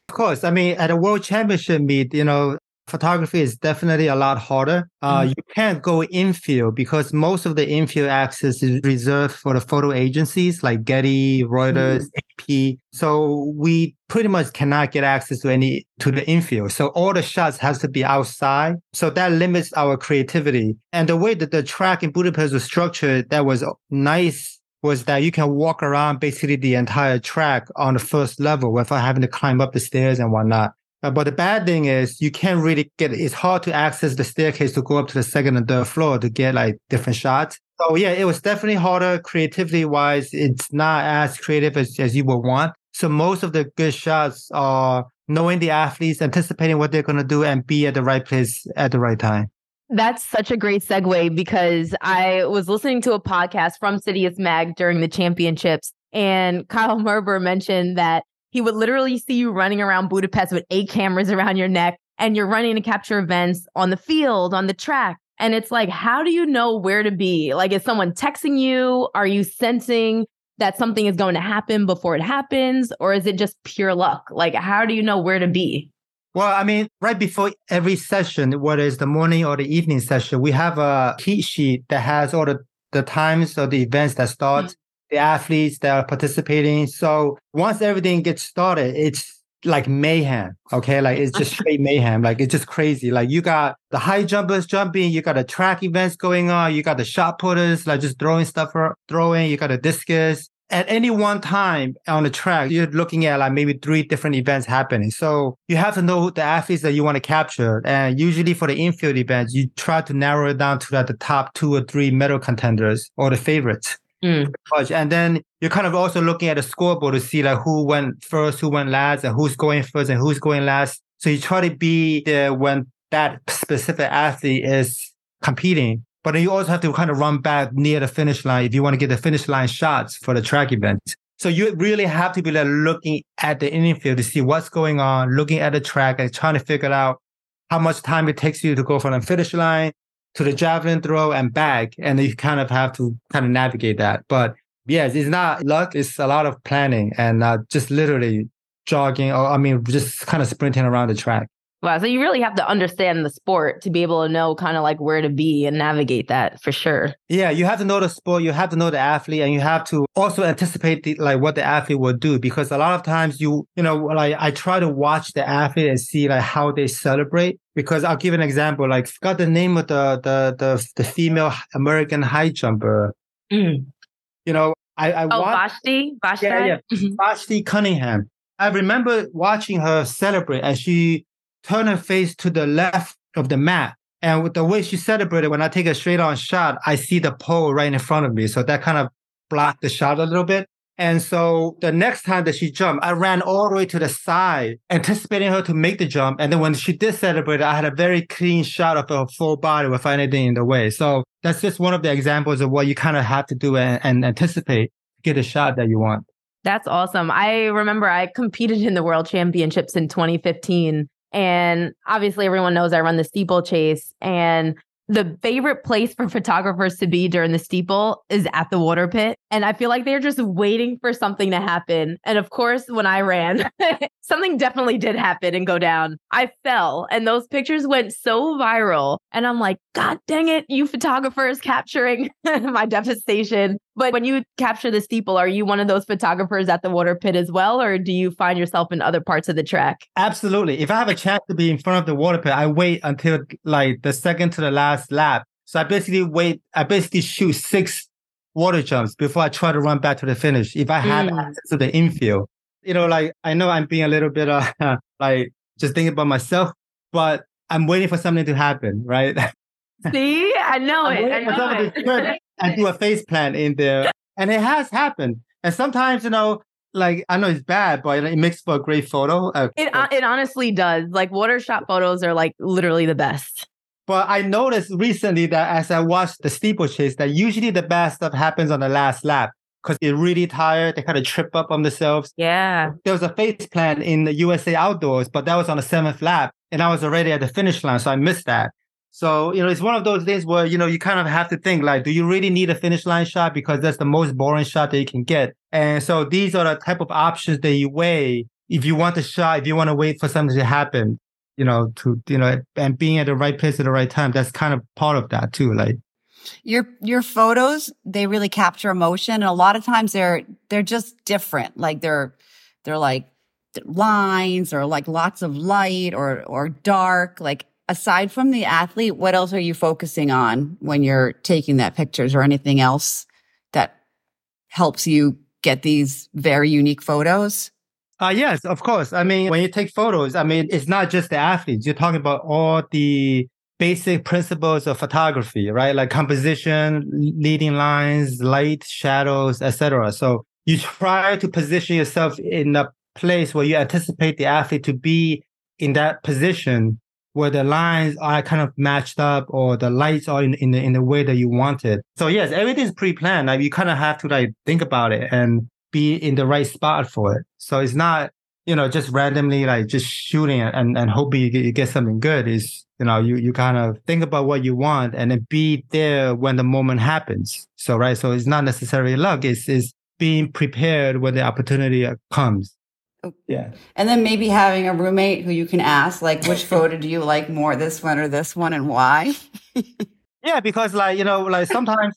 Of course. I mean, at a world championship meet, you know, photography is definitely a lot harder. Uh, mm-hmm. You can't go infield because most of the infield access is reserved for the photo agencies like Getty, Reuters, mm-hmm. AP. So we pretty much cannot get access to any to the infield. So all the shots has to be outside. So that limits our creativity. And the way that the track in Budapest was structured, that was nice was that you can walk around basically the entire track on the first level without having to climb up the stairs and whatnot. Uh, but the bad thing is you can't really get, it's hard to access the staircase to go up to the second and third floor to get like different shots. So yeah, it was definitely harder creativity wise. It's not as creative as, as you would want. So most of the good shots are knowing the athletes, anticipating what they're going to do and be at the right place at the right time. That's such a great segue because I was listening to a podcast from Citius Mag during the championships and Kyle Merber mentioned that he would literally see you running around Budapest with eight cameras around your neck and you're running to capture events on the field, on the track. And it's like, how do you know where to be? Like, is someone texting you? Are you sensing that something is going to happen before it happens? Or is it just pure luck? Like, how do you know where to be? Well, I mean, right before every session, whether it's the morning or the evening session, we have a heat sheet that has all the, the times of the events that start. Mm-hmm the athletes that are participating. So once everything gets started, it's like mayhem. Okay. Like it's just straight mayhem. Like it's just crazy. Like you got the high jumpers jumping, you got the track events going on, you got the shot putters, like just throwing stuff, throwing, you got a discus. At any one time on the track, you're looking at like maybe three different events happening. So you have to know the athletes that you want to capture. And usually for the infield events, you try to narrow it down to like the top two or three medal contenders or the favorites. Mm. And then you're kind of also looking at the scoreboard to see like who went first, who went last, and who's going first and who's going last. So you try to be there when that specific athlete is competing. But then you also have to kind of run back near the finish line if you want to get the finish line shots for the track event. So you really have to be like looking at the infield to see what's going on, looking at the track and trying to figure out how much time it takes you to go from the finish line to the javelin throw and back. And you kind of have to kind of navigate that. But yes, it's not luck. It's a lot of planning and uh, just literally jogging or I mean, just kind of sprinting around the track. Wow. So you really have to understand the sport to be able to know kind of like where to be and navigate that for sure. Yeah. You have to know the sport. You have to know the athlete and you have to also anticipate the, like what the athlete will do because a lot of times you, you know, like I try to watch the athlete and see like how they celebrate because I'll give an example. Like forgot the name of the, the, the, the female American high jumper. Mm. You know, I, I oh, watched, Vashti, Vashti, yeah, yeah. Mm-hmm. Vashti Cunningham. I remember watching her celebrate and she turn her face to the left of the mat. And with the way she celebrated, when I take a straight on shot, I see the pole right in front of me. So that kind of blocked the shot a little bit. And so the next time that she jumped, I ran all the way to the side, anticipating her to make the jump. And then when she did celebrate, I had a very clean shot of her full body without anything in the way. So that's just one of the examples of what you kind of have to do and, and anticipate to get a shot that you want. That's awesome. I remember I competed in the world championships in 2015 and obviously, everyone knows I run the steeplechase. And the favorite place for photographers to be during the steeple is at the water pit. And I feel like they're just waiting for something to happen. And of course, when I ran, something definitely did happen and go down. I fell, and those pictures went so viral. And I'm like, God dang it, you photographers capturing my devastation. But when you capture the steeple, are you one of those photographers at the water pit as well? Or do you find yourself in other parts of the track? Absolutely. If I have a chance to be in front of the water pit, I wait until like the second to the last lap. So I basically wait, I basically shoot six water jumps before I try to run back to the finish. If I have mm. access to the infield, you know, like I know I'm being a little bit uh, like just thinking about myself, but I'm waiting for something to happen, right? See, I know it. I know it. and do a face plant in there. And it has happened. And sometimes, you know, like I know it's bad, but it makes for a great photo. Uh, it it honestly does. Like water shot photos are like literally the best. But I noticed recently that as I watched the steeplechase, that usually the bad stuff happens on the last lap because they're really tired. They kind of trip up on themselves. Yeah. There was a face plant in the USA Outdoors, but that was on the seventh lap, and I was already at the finish line, so I missed that. So, you know, it's one of those things where, you know, you kind of have to think like, do you really need a finish line shot? Because that's the most boring shot that you can get. And so these are the type of options that you weigh if you want the shot, if you want to wait for something to happen, you know, to, you know, and being at the right place at the right time. That's kind of part of that too. Like, your your photos they really capture emotion and a lot of times they're they're just different like they're they're like lines or like lots of light or or dark like aside from the athlete, what else are you focusing on when you're taking that pictures or anything else that helps you get these very unique photos? Uh, yes, of course. I mean, when you take photos, I mean, it's not just the athletes. You're talking about all the basic principles of photography, right? Like composition, leading lines, light, shadows, etc. So you try to position yourself in a place where you anticipate the athlete to be in that position where the lines are kind of matched up or the lights are in, in the in the way that you want it. So yes, everything's pre-planned. Like you kind of have to like think about it and be in the right spot for it. So it's not, you know, just randomly like just shooting and, and hoping you get, you get something good is, you know, you, you kind of think about what you want and then be there when the moment happens. So, right. So it's not necessarily luck. It's, it's being prepared when the opportunity comes. Yeah. And then maybe having a roommate who you can ask, like, which photo do you like more, this one or this one, and why? yeah, because like, you know, like sometimes,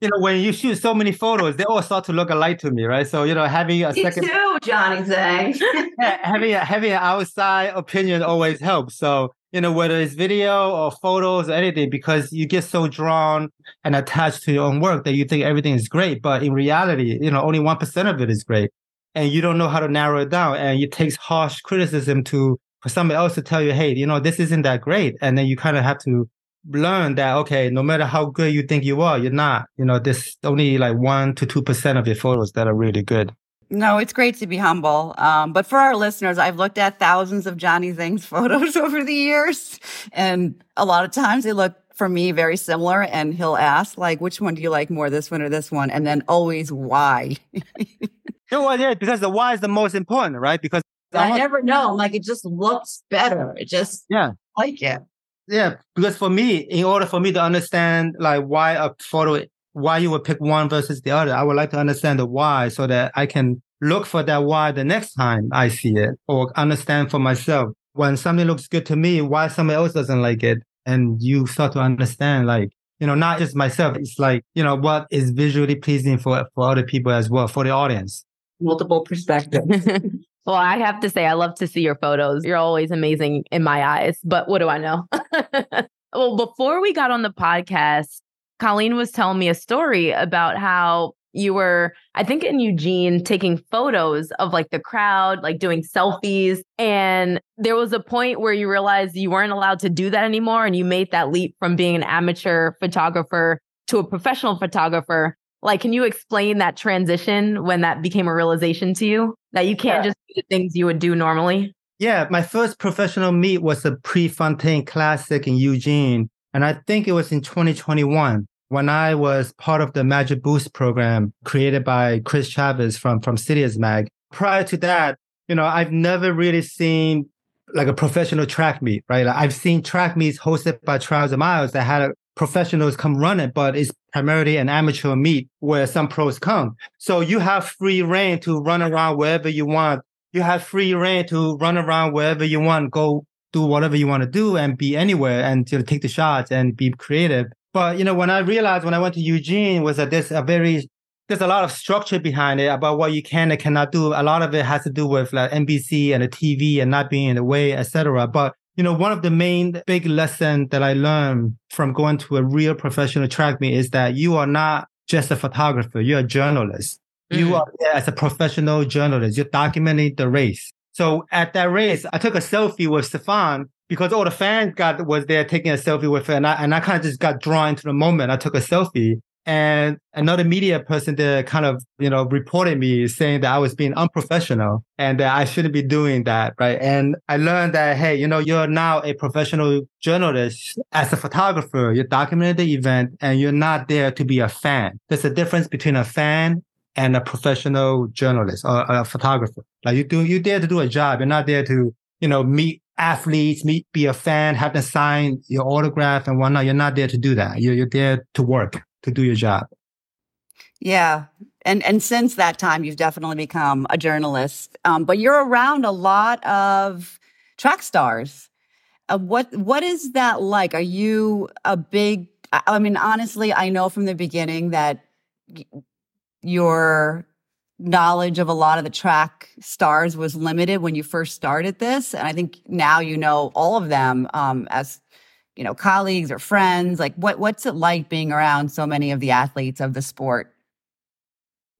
you know, when you shoot so many photos, they all start to look alike to me, right? So, you know, having a me second. too, Johnny Zhang. having a having an outside opinion always helps. So you know whether it's video or photos or anything, because you get so drawn and attached to your own work that you think everything is great, but in reality, you know only one percent of it is great, and you don't know how to narrow it down, and it takes harsh criticism to for somebody else to tell you, hey, you know this isn't that great, and then you kind of have to learn that okay, no matter how good you think you are, you're not. You know, there's only like one to two percent of your photos that are really good. No, it's great to be humble. Um, but for our listeners, I've looked at thousands of Johnny Zhang's photos over the years, and a lot of times they look for me very similar. And he'll ask, like, which one do you like more, this one or this one? And then always why. well, yeah, because the why is the most important, right? Because I, I never know. Like, it just looks better. It just yeah, like it. Yeah, because for me, in order for me to understand like why a photo why you would pick one versus the other. I would like to understand the why so that I can look for that why the next time I see it or understand for myself when something looks good to me, why somebody else doesn't like it. And you start to understand like, you know, not just myself. It's like, you know, what is visually pleasing for, for other people as well, for the audience. Multiple perspectives. well, I have to say, I love to see your photos. You're always amazing in my eyes, but what do I know? well, before we got on the podcast, Colleen was telling me a story about how you were, I think, in Eugene taking photos of like the crowd, like doing selfies. And there was a point where you realized you weren't allowed to do that anymore. And you made that leap from being an amateur photographer to a professional photographer. Like, can you explain that transition when that became a realization to you that you can't yeah. just do the things you would do normally? Yeah, my first professional meet was a Prefontaine Classic in Eugene. And I think it was in 2021 when I was part of the Magic Boost program created by Chris Chavez from, from Citius Mag. Prior to that, you know, I've never really seen like a professional track meet, right? Like I've seen track meets hosted by Trials of Miles that had professionals come run it, but it's primarily an amateur meet where some pros come. So you have free reign to run around wherever you want. You have free reign to run around wherever you want, go do whatever you want to do and be anywhere and to take the shots and be creative. But you know, when I realized when I went to Eugene was that there's a very there's a lot of structure behind it about what you can and cannot do. A lot of it has to do with like NBC and the TV and not being in the way, etc. But you know, one of the main big lessons that I learned from going to a real professional track meet is that you are not just a photographer, you're a journalist. Mm-hmm. You are there as a professional journalist. You're documenting the race. So at that race, I took a selfie with Sifan because all the fans got was there taking a selfie with her, and I and I kind of just got drawn into the moment. I took a selfie, and another media person there kind of you know reported me saying that I was being unprofessional and that I shouldn't be doing that, right? And I learned that hey, you know, you're now a professional journalist as a photographer. You're documenting the event, and you're not there to be a fan. There's a difference between a fan and a professional journalist or a photographer. Like you do, you're there to do a job. You're not there to you know meet athletes, meet, be a fan, have them sign your autograph and whatnot. You're not there to do that. You're, you're there to work, to do your job. Yeah. And, and since that time, you've definitely become a journalist. Um, but you're around a lot of track stars. Uh, what, what is that like? Are you a big, I mean, honestly, I know from the beginning that you're knowledge of a lot of the track stars was limited when you first started this. And I think now you know all of them um, as you know colleagues or friends. Like, what what's it like being around so many of the athletes of the sport?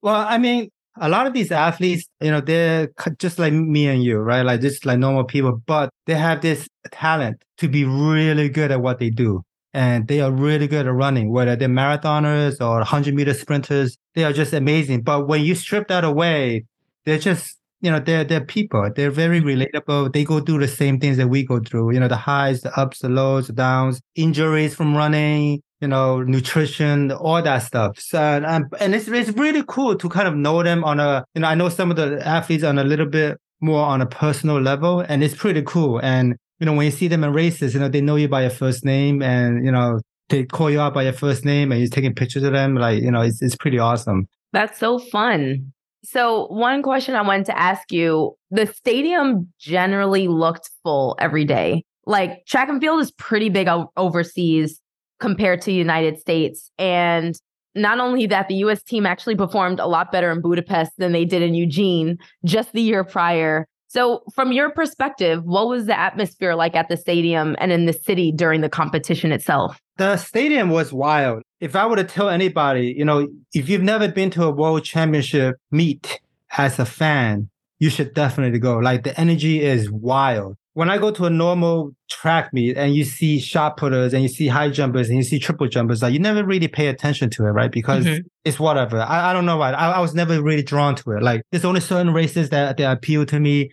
Well, I mean, a lot of these athletes, you know, they're just like me and you, right? Like just like normal people, but they have this talent to be really good at what they do and they are really good at running, whether they're marathoners or 100 meter sprinters. They are just amazing. But when you strip that away, they're just, you know, they're, they're people. They're very relatable. They go through the same things that we go through, you know, the highs, the ups, the lows, the downs, injuries from running, you know, nutrition, all that stuff. So, and, um, and it's, it's really cool to kind of know them on a, you know, I know some of the athletes on a little bit more on a personal level and it's pretty cool. And you know, when you see them in races, you know, they know you by your first name and, you know, they call you out by your first name and you're taking pictures of them. Like, you know, it's, it's pretty awesome. That's so fun. So, one question I wanted to ask you the stadium generally looked full every day. Like, track and field is pretty big overseas compared to the United States. And not only that, the US team actually performed a lot better in Budapest than they did in Eugene just the year prior. So, from your perspective, what was the atmosphere like at the stadium and in the city during the competition itself? The stadium was wild. If I were to tell anybody, you know, if you've never been to a world championship meet as a fan, you should definitely go. Like the energy is wild. When I go to a normal track meet and you see shot putters and you see high jumpers and you see triple jumpers, like you never really pay attention to it, right? Because mm-hmm. it's whatever. I, I don't know why. I, I was never really drawn to it. Like there's only certain races that, that appeal to me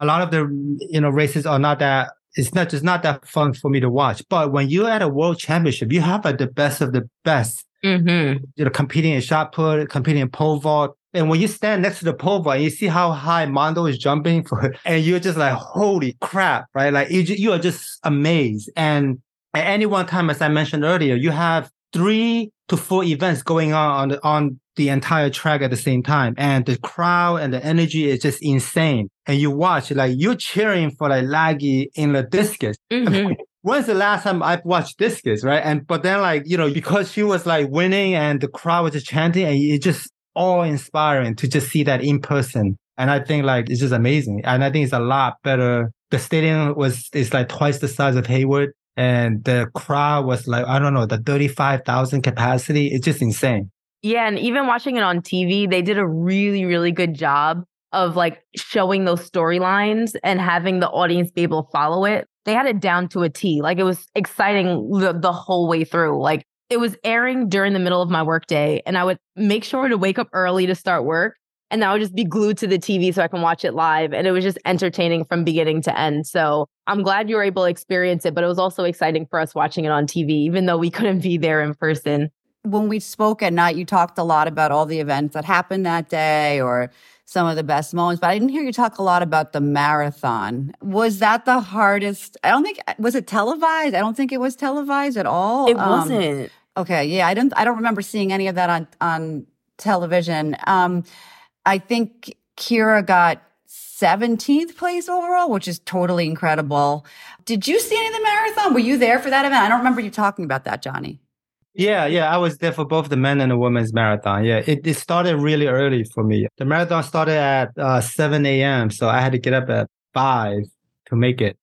a lot of the you know races are not that it's not just not that fun for me to watch. But when you're at a world championship, you have the best of the best. Mm-hmm. You know, competing in shot put, competing in pole vault. And when you stand next to the pole vault, you see how high Mondo is jumping for, and you're just like, holy crap, right? Like you, you are just amazed. And at any one time, as I mentioned earlier, you have three to four events going on on the, on the entire track at the same time. And the crowd and the energy is just insane. And you watch, like, you're cheering for like Laggy in the discus. Mm-hmm. When's the last time I've watched discus, right? And, but then like, you know, because she was like winning and the crowd was just chanting and it just all inspiring to just see that in person. And I think like, it's just amazing. And I think it's a lot better. The stadium was, is like twice the size of Hayward and the crowd was like I don't know the thirty five thousand capacity. It's just insane. Yeah, and even watching it on TV, they did a really really good job of like showing those storylines and having the audience be able to follow it. They had it down to a T. Like it was exciting the, the whole way through. Like it was airing during the middle of my workday, and I would make sure to wake up early to start work and I would just be glued to the TV so I can watch it live. And it was just entertaining from beginning to end. So I'm glad you were able to experience it, but it was also exciting for us watching it on TV, even though we couldn't be there in person. When we spoke at night, you talked a lot about all the events that happened that day or some of the best moments, but I didn't hear you talk a lot about the marathon. Was that the hardest? I don't think was it televised. I don't think it was televised at all. It um, wasn't. Okay, yeah, I don't. I don't remember seeing any of that on on television. Um, I think Kira got 17th place overall, which is totally incredible. Did you see any of the marathon? Were you there for that event? I don't remember you talking about that, Johnny. Yeah, yeah, I was there for both the men and the women's marathon. Yeah, it, it started really early for me. The marathon started at uh, 7 a.m., so I had to get up at 5 to make it.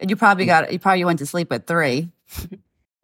And you probably got, you probably went to sleep at 3.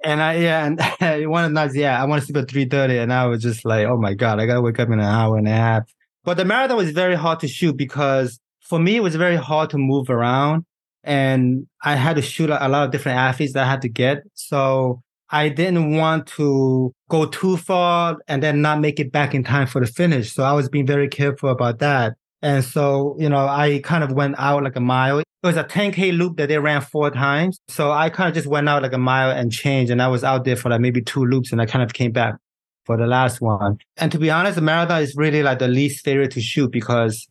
and I, yeah, and one of the nights, yeah, I want to sleep at 3.30, and I was just like, oh my God, I got to wake up in an hour and a half. But the marathon was very hard to shoot because for me, it was very hard to move around and I had to shoot a lot of different athletes that I had to get. So I didn't want to go too far and then not make it back in time for the finish. So I was being very careful about that. And so, you know, I kind of went out like a mile. It was a 10K loop that they ran four times. So I kind of just went out like a mile and changed. And I was out there for like maybe two loops and I kind of came back for the last one. And to be honest, the marathon is really like the least favorite to shoot because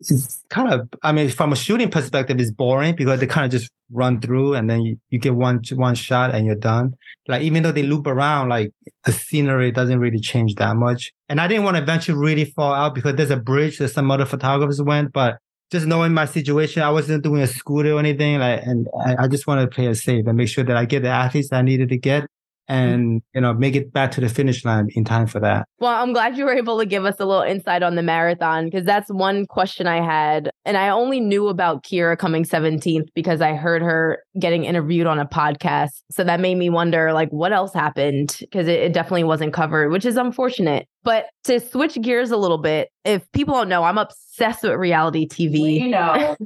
it's kind of, I mean, from a shooting perspective, it's boring because they kind of just run through and then you, you get one, one shot and you're done. Like, even though they loop around, like the scenery doesn't really change that much. And I didn't want to venture really far out because there's a bridge that some other photographers went, but just knowing my situation, I wasn't doing a scooter or anything. Like, and I, I just wanted to play it safe and make sure that I get the athletes I needed to get and you know make it back to the finish line in time for that. Well i'm glad you were able to give us a little insight on the marathon because that's one question i had and i only knew about kira coming 17th because i heard her getting interviewed on a podcast. So that made me wonder like what else happened? Because it, it definitely wasn't covered which is unfortunate. But to switch gears a little bit if people don't know i'm obsessed with reality tv you know.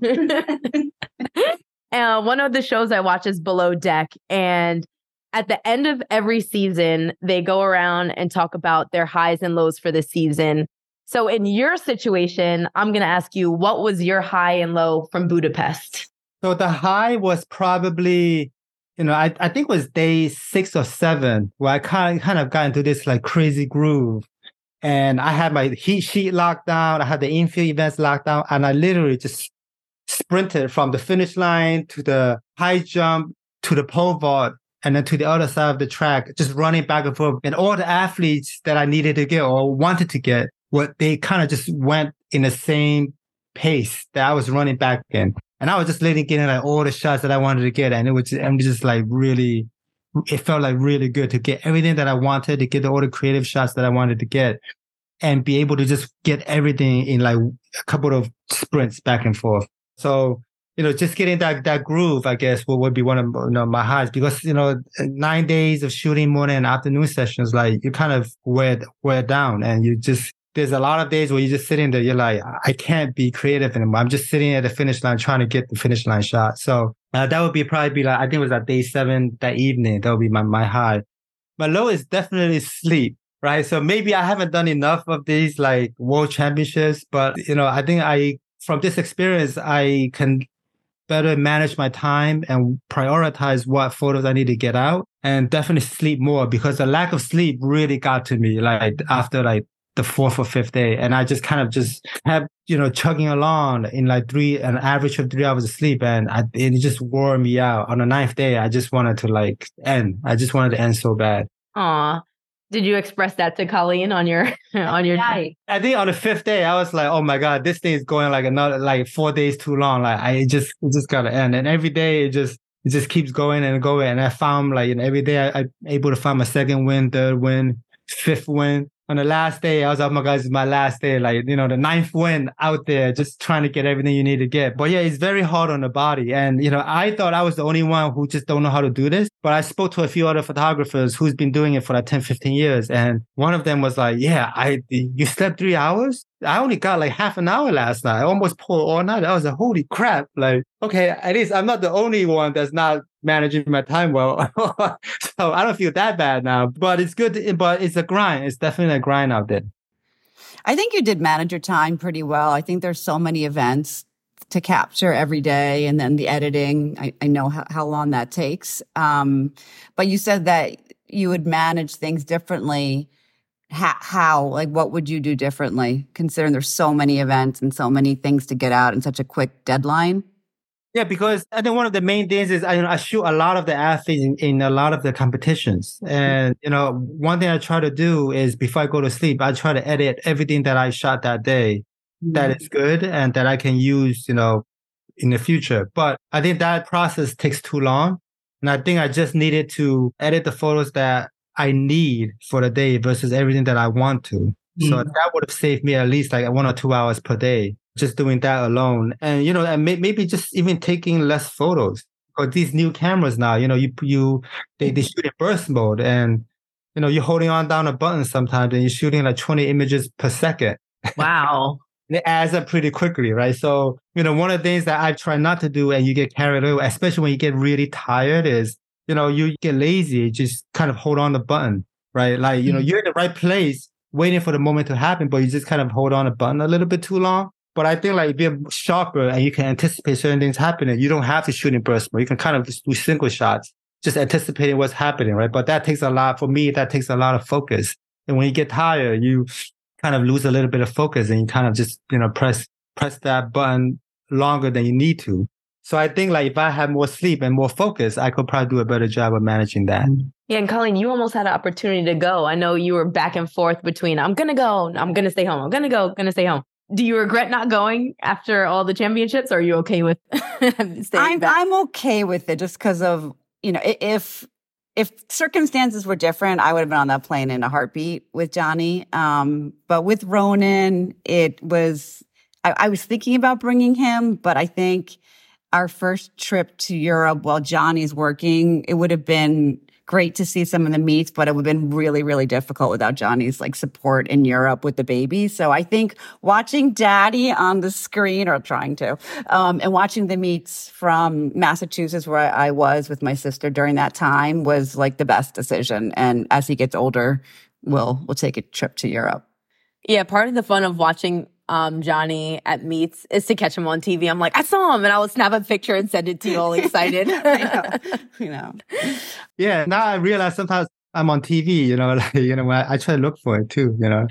Uh, one of the shows I watch is Below Deck, and at the end of every season, they go around and talk about their highs and lows for the season. So, in your situation, I'm going to ask you, what was your high and low from Budapest? So, the high was probably, you know, I, I think it was day six or seven where I kind of, kind of got into this like crazy groove. And I had my heat sheet locked down. I had the infield events locked down. And I literally just sprinted from the finish line to the high jump to the pole vault and then to the other side of the track, just running back and forth. And all the athletes that I needed to get or wanted to get, what they kind of just went in the same pace that I was running back in. And I was just letting get in like all the shots that I wanted to get. And it was, I'm just like really it felt like really good to get everything that I wanted, to get all the creative shots that I wanted to get, and be able to just get everything in like a couple of sprints back and forth. So you know, just getting that that groove, I guess, would, would be one of you know, my highs because you know nine days of shooting morning and afternoon sessions, like you kind of wear wear down, and you just there's a lot of days where you're just sitting there, you're like, I can't be creative anymore. I'm just sitting at the finish line trying to get the finish line shot. So uh, that would be probably be like I think it was at day seven that evening. That would be my my high. My low is definitely sleep right? So maybe I haven't done enough of these like world championships, but you know, I think I from this experience I can better manage my time and prioritize what photos I need to get out and definitely sleep more because the lack of sleep really got to me like after like the fourth or fifth day. And I just kind of just have, you know, chugging along in like three, an average of three hours of sleep. And I, it just wore me out. On the ninth day, I just wanted to like end. I just wanted to end so bad. Aw. Did you express that to Colleen on your on your night? I think on the fifth day, I was like, "Oh my god, this day is going like another like four days too long. Like I just it just gotta end." And every day it just it just keeps going and going. And I found like and every day I, I'm able to find my second win, third win, fifth win on the last day, I was like, oh my is my last day. Like, you know, the ninth win out there, just trying to get everything you need to get. But yeah, it's very hard on the body. And, you know, I thought I was the only one who just don't know how to do this. But I spoke to a few other photographers who's been doing it for like 10, 15 years. And one of them was like, yeah, I, you slept three hours? I only got like half an hour last night. I almost pulled all night. I was like, holy crap. Like, okay, at least I'm not the only one that's not managing my time well. so I don't feel that bad now, but it's good. To, but it's a grind. It's definitely a grind out there. I think you did manage your time pretty well. I think there's so many events to capture every day and then the editing. I, I know how, how, long that takes. Um, but you said that you would manage things differently. How, how, like, what would you do differently considering there's so many events and so many things to get out in such a quick deadline? Yeah, because I think one of the main things is I, you know, I shoot a lot of the athletes in, in, a lot of the competitions. And, you know, one thing I try to do is before I go to sleep, I try to edit everything that I shot that day mm-hmm. that is good and that I can use, you know, in the future. But I think that process takes too long. And I think I just needed to edit the photos that I need for the day versus everything that I want to. Mm-hmm. So that would have saved me at least like one or two hours per day just doing that alone. And you know and may, maybe just even taking less photos or these new cameras now you know you you they, they shoot in burst mode and you know you're holding on down a button sometimes and you're shooting like 20 images per second. Wow. It adds up pretty quickly right? So you know one of the things that i try not to do and you get carried away especially when you get really tired is you know you get lazy just kind of hold on the button right? Like you know mm-hmm. you're in the right place waiting for the moment to happen but you just kind of hold on a button a little bit too long but I think like if you're sharper and you can anticipate certain things happening, you don't have to shoot in burst mode. You can kind of just do single shots, just anticipating what's happening, right? But that takes a lot for me. That takes a lot of focus. And when you get tired, you kind of lose a little bit of focus and you kind of just, you know, press, press that button longer than you need to. So I think like if I had more sleep and more focus, I could probably do a better job of managing that. Mm-hmm. Yeah, and Colleen, you almost had an opportunity to go. I know you were back and forth between I'm gonna go, I'm gonna stay home, I'm gonna go, gonna stay home do you regret not going after all the championships? Or are you okay with staying I'm, back? I'm okay with it just because of, you know, if, if circumstances were different, I would have been on that plane in a heartbeat with Johnny. Um, but with Ronan, it was, I, I was thinking about bringing him, but I think our first trip to Europe while Johnny's working, it would have been great to see some of the meets, but it would have been really, really difficult without Johnny's like support in Europe with the baby. So I think watching daddy on the screen or trying to, um, and watching the meets from Massachusetts where I was with my sister during that time was like the best decision. And as he gets older, we'll, we'll take a trip to Europe. Yeah, part of the fun of watching um, Johnny at meets is to catch him on TV. I'm like, I saw him, and I will snap a picture and send it to you all excited. know. you know. Yeah. Now I realize sometimes I'm on TV. You know, like you know, I, I try to look for it too. You know.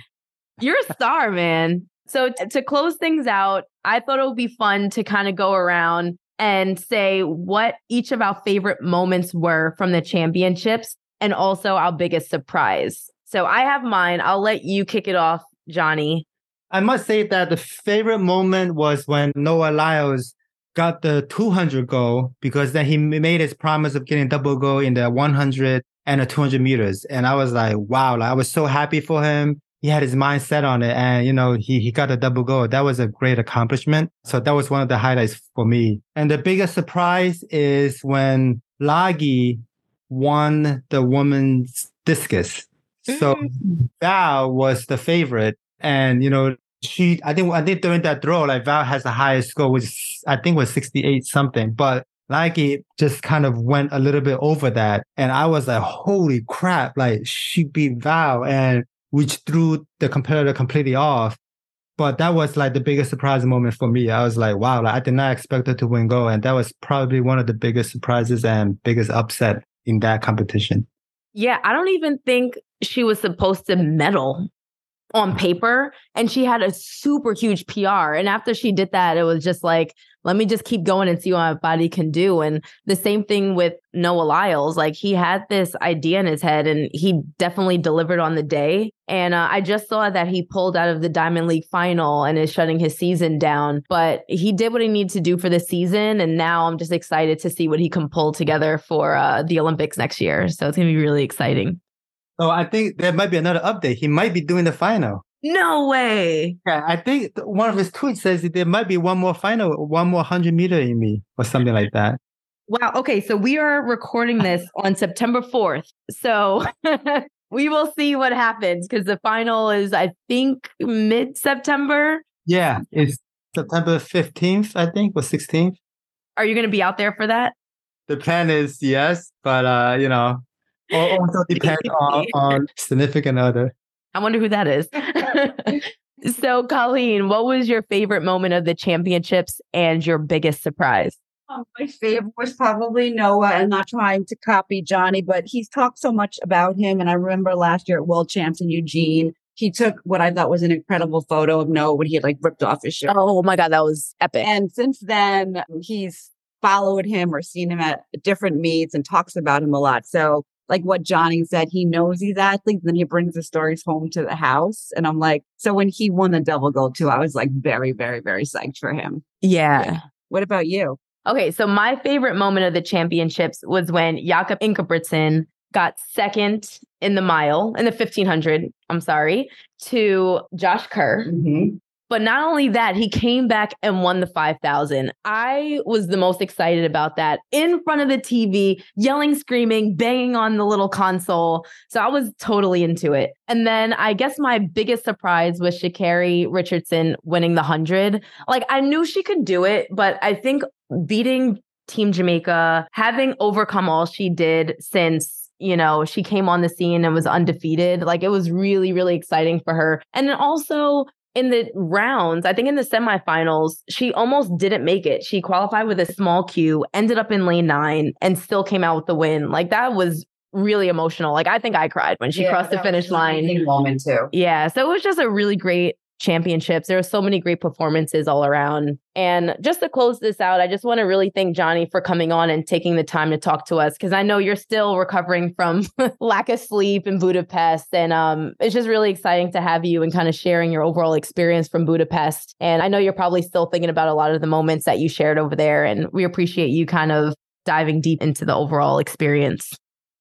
You're a star, man. So t- to close things out, I thought it would be fun to kind of go around and say what each of our favorite moments were from the championships and also our biggest surprise. So I have mine. I'll let you kick it off, Johnny. I must say that the favorite moment was when Noah Lyles got the 200 goal because then he made his promise of getting double goal in the 100 and the 200 meters. And I was like, wow, like I was so happy for him. He had his mind set on it and, you know, he, he got a double goal. That was a great accomplishment. So that was one of the highlights for me. And the biggest surprise is when Lagi won the women's discus. So Mm. Val was the favorite. And, you know, she, I think, I think during that throw, like Val has the highest score, which I think was 68 something, but Lagi just kind of went a little bit over that. And I was like, holy crap, like she beat Val and which threw the competitor completely off. But that was like the biggest surprise moment for me. I was like, wow, like, I did not expect her to win gold. And that was probably one of the biggest surprises and biggest upset in that competition. Yeah, I don't even think she was supposed to medal on paper. And she had a super huge PR. And after she did that, it was just like, let me just keep going and see what my body can do. And the same thing with Noah Lyles. Like he had this idea in his head and he definitely delivered on the day. And uh, I just saw that he pulled out of the Diamond League final and is shutting his season down. But he did what he needed to do for the season. And now I'm just excited to see what he can pull together for uh, the Olympics next year. So it's going to be really exciting. So I think there might be another update. He might be doing the final. No way. Yeah, I think one of his tweets says that there might be one more final, one more 100 meter in me or something like that. Wow. Okay. So we are recording this on September 4th. So we will see what happens because the final is, I think, mid September. Yeah, it's September 15th, I think, or 16th. Are you going to be out there for that? The plan is yes, but, uh, you know, al- also depends on, on significant other. I wonder who that is. so, Colleen, what was your favorite moment of the championships and your biggest surprise? Um, my favorite was probably Noah. I'm not trying to copy Johnny, but he's talked so much about him. And I remember last year at World Champs in Eugene, he took what I thought was an incredible photo of Noah when he had like ripped off his shirt. Oh my God, that was epic. And since then, he's followed him or seen him at different meets and talks about him a lot. So, like what Johnny said, he knows these athletes, then he brings the stories home to the house. And I'm like, so when he won the double gold too, I was like very, very, very psyched for him. yeah. What about you? Okay, so my favorite moment of the championships was when Jakob Ingebrigtsen got second in the mile in the 1500, I'm sorry, to Josh Kerr. Mm-hmm. But not only that, he came back and won the 5000. I was the most excited about that in front of the TV, yelling, screaming, banging on the little console. So I was totally into it. And then I guess my biggest surprise was Sha'Carri Richardson winning the 100. Like I knew she could do it, but I think beating Team Jamaica, having overcome all she did since you know, she came on the scene and was undefeated. Like it was really, really exciting for her. And then also in the rounds, I think in the semifinals, she almost didn't make it. She qualified with a small queue, ended up in lane nine, and still came out with the win. Like that was really emotional. Like I think I cried when she crossed the finish line. moment too. Yeah. So it was just a really great championships. There were so many great performances all around. And just to close this out, I just want to really thank Johnny for coming on and taking the time to talk to us because I know you're still recovering from lack of sleep in Budapest. And um, it's just really exciting to have you and kind of sharing your overall experience from Budapest. And I know you're probably still thinking about a lot of the moments that you shared over there. And we appreciate you kind of diving deep into the overall experience.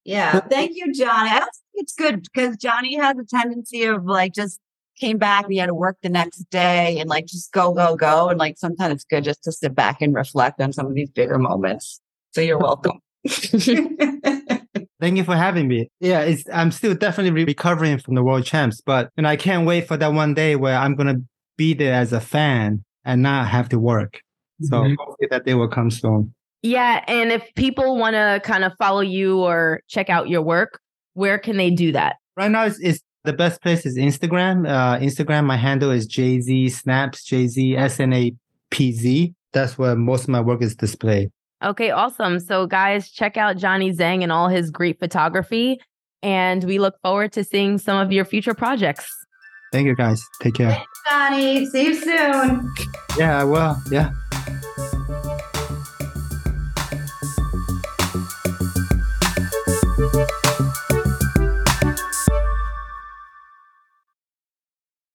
Yeah. Thank you, Johnny. I don't think it's good because Johnny has a tendency of like just came back we had to work the next day and like just go, go, go. And like sometimes it's good just to sit back and reflect on some of these bigger moments. So you're welcome. Thank you for having me. Yeah, it's, I'm still definitely re- recovering from the world champs, but and I can't wait for that one day where I'm gonna be there as a fan and not have to work. So mm-hmm. hopefully that day will come soon. Yeah. And if people want to kind of follow you or check out your work, where can they do that? Right now, it's, it's the best place is Instagram. Uh, Instagram, my handle is JZ Snaps, JZ S N A P Z. That's where most of my work is displayed. Okay, awesome. So, guys, check out Johnny Zhang and all his great photography. And we look forward to seeing some of your future projects. Thank you, guys. Take care. Johnny, see you soon. Yeah, I will. Yeah.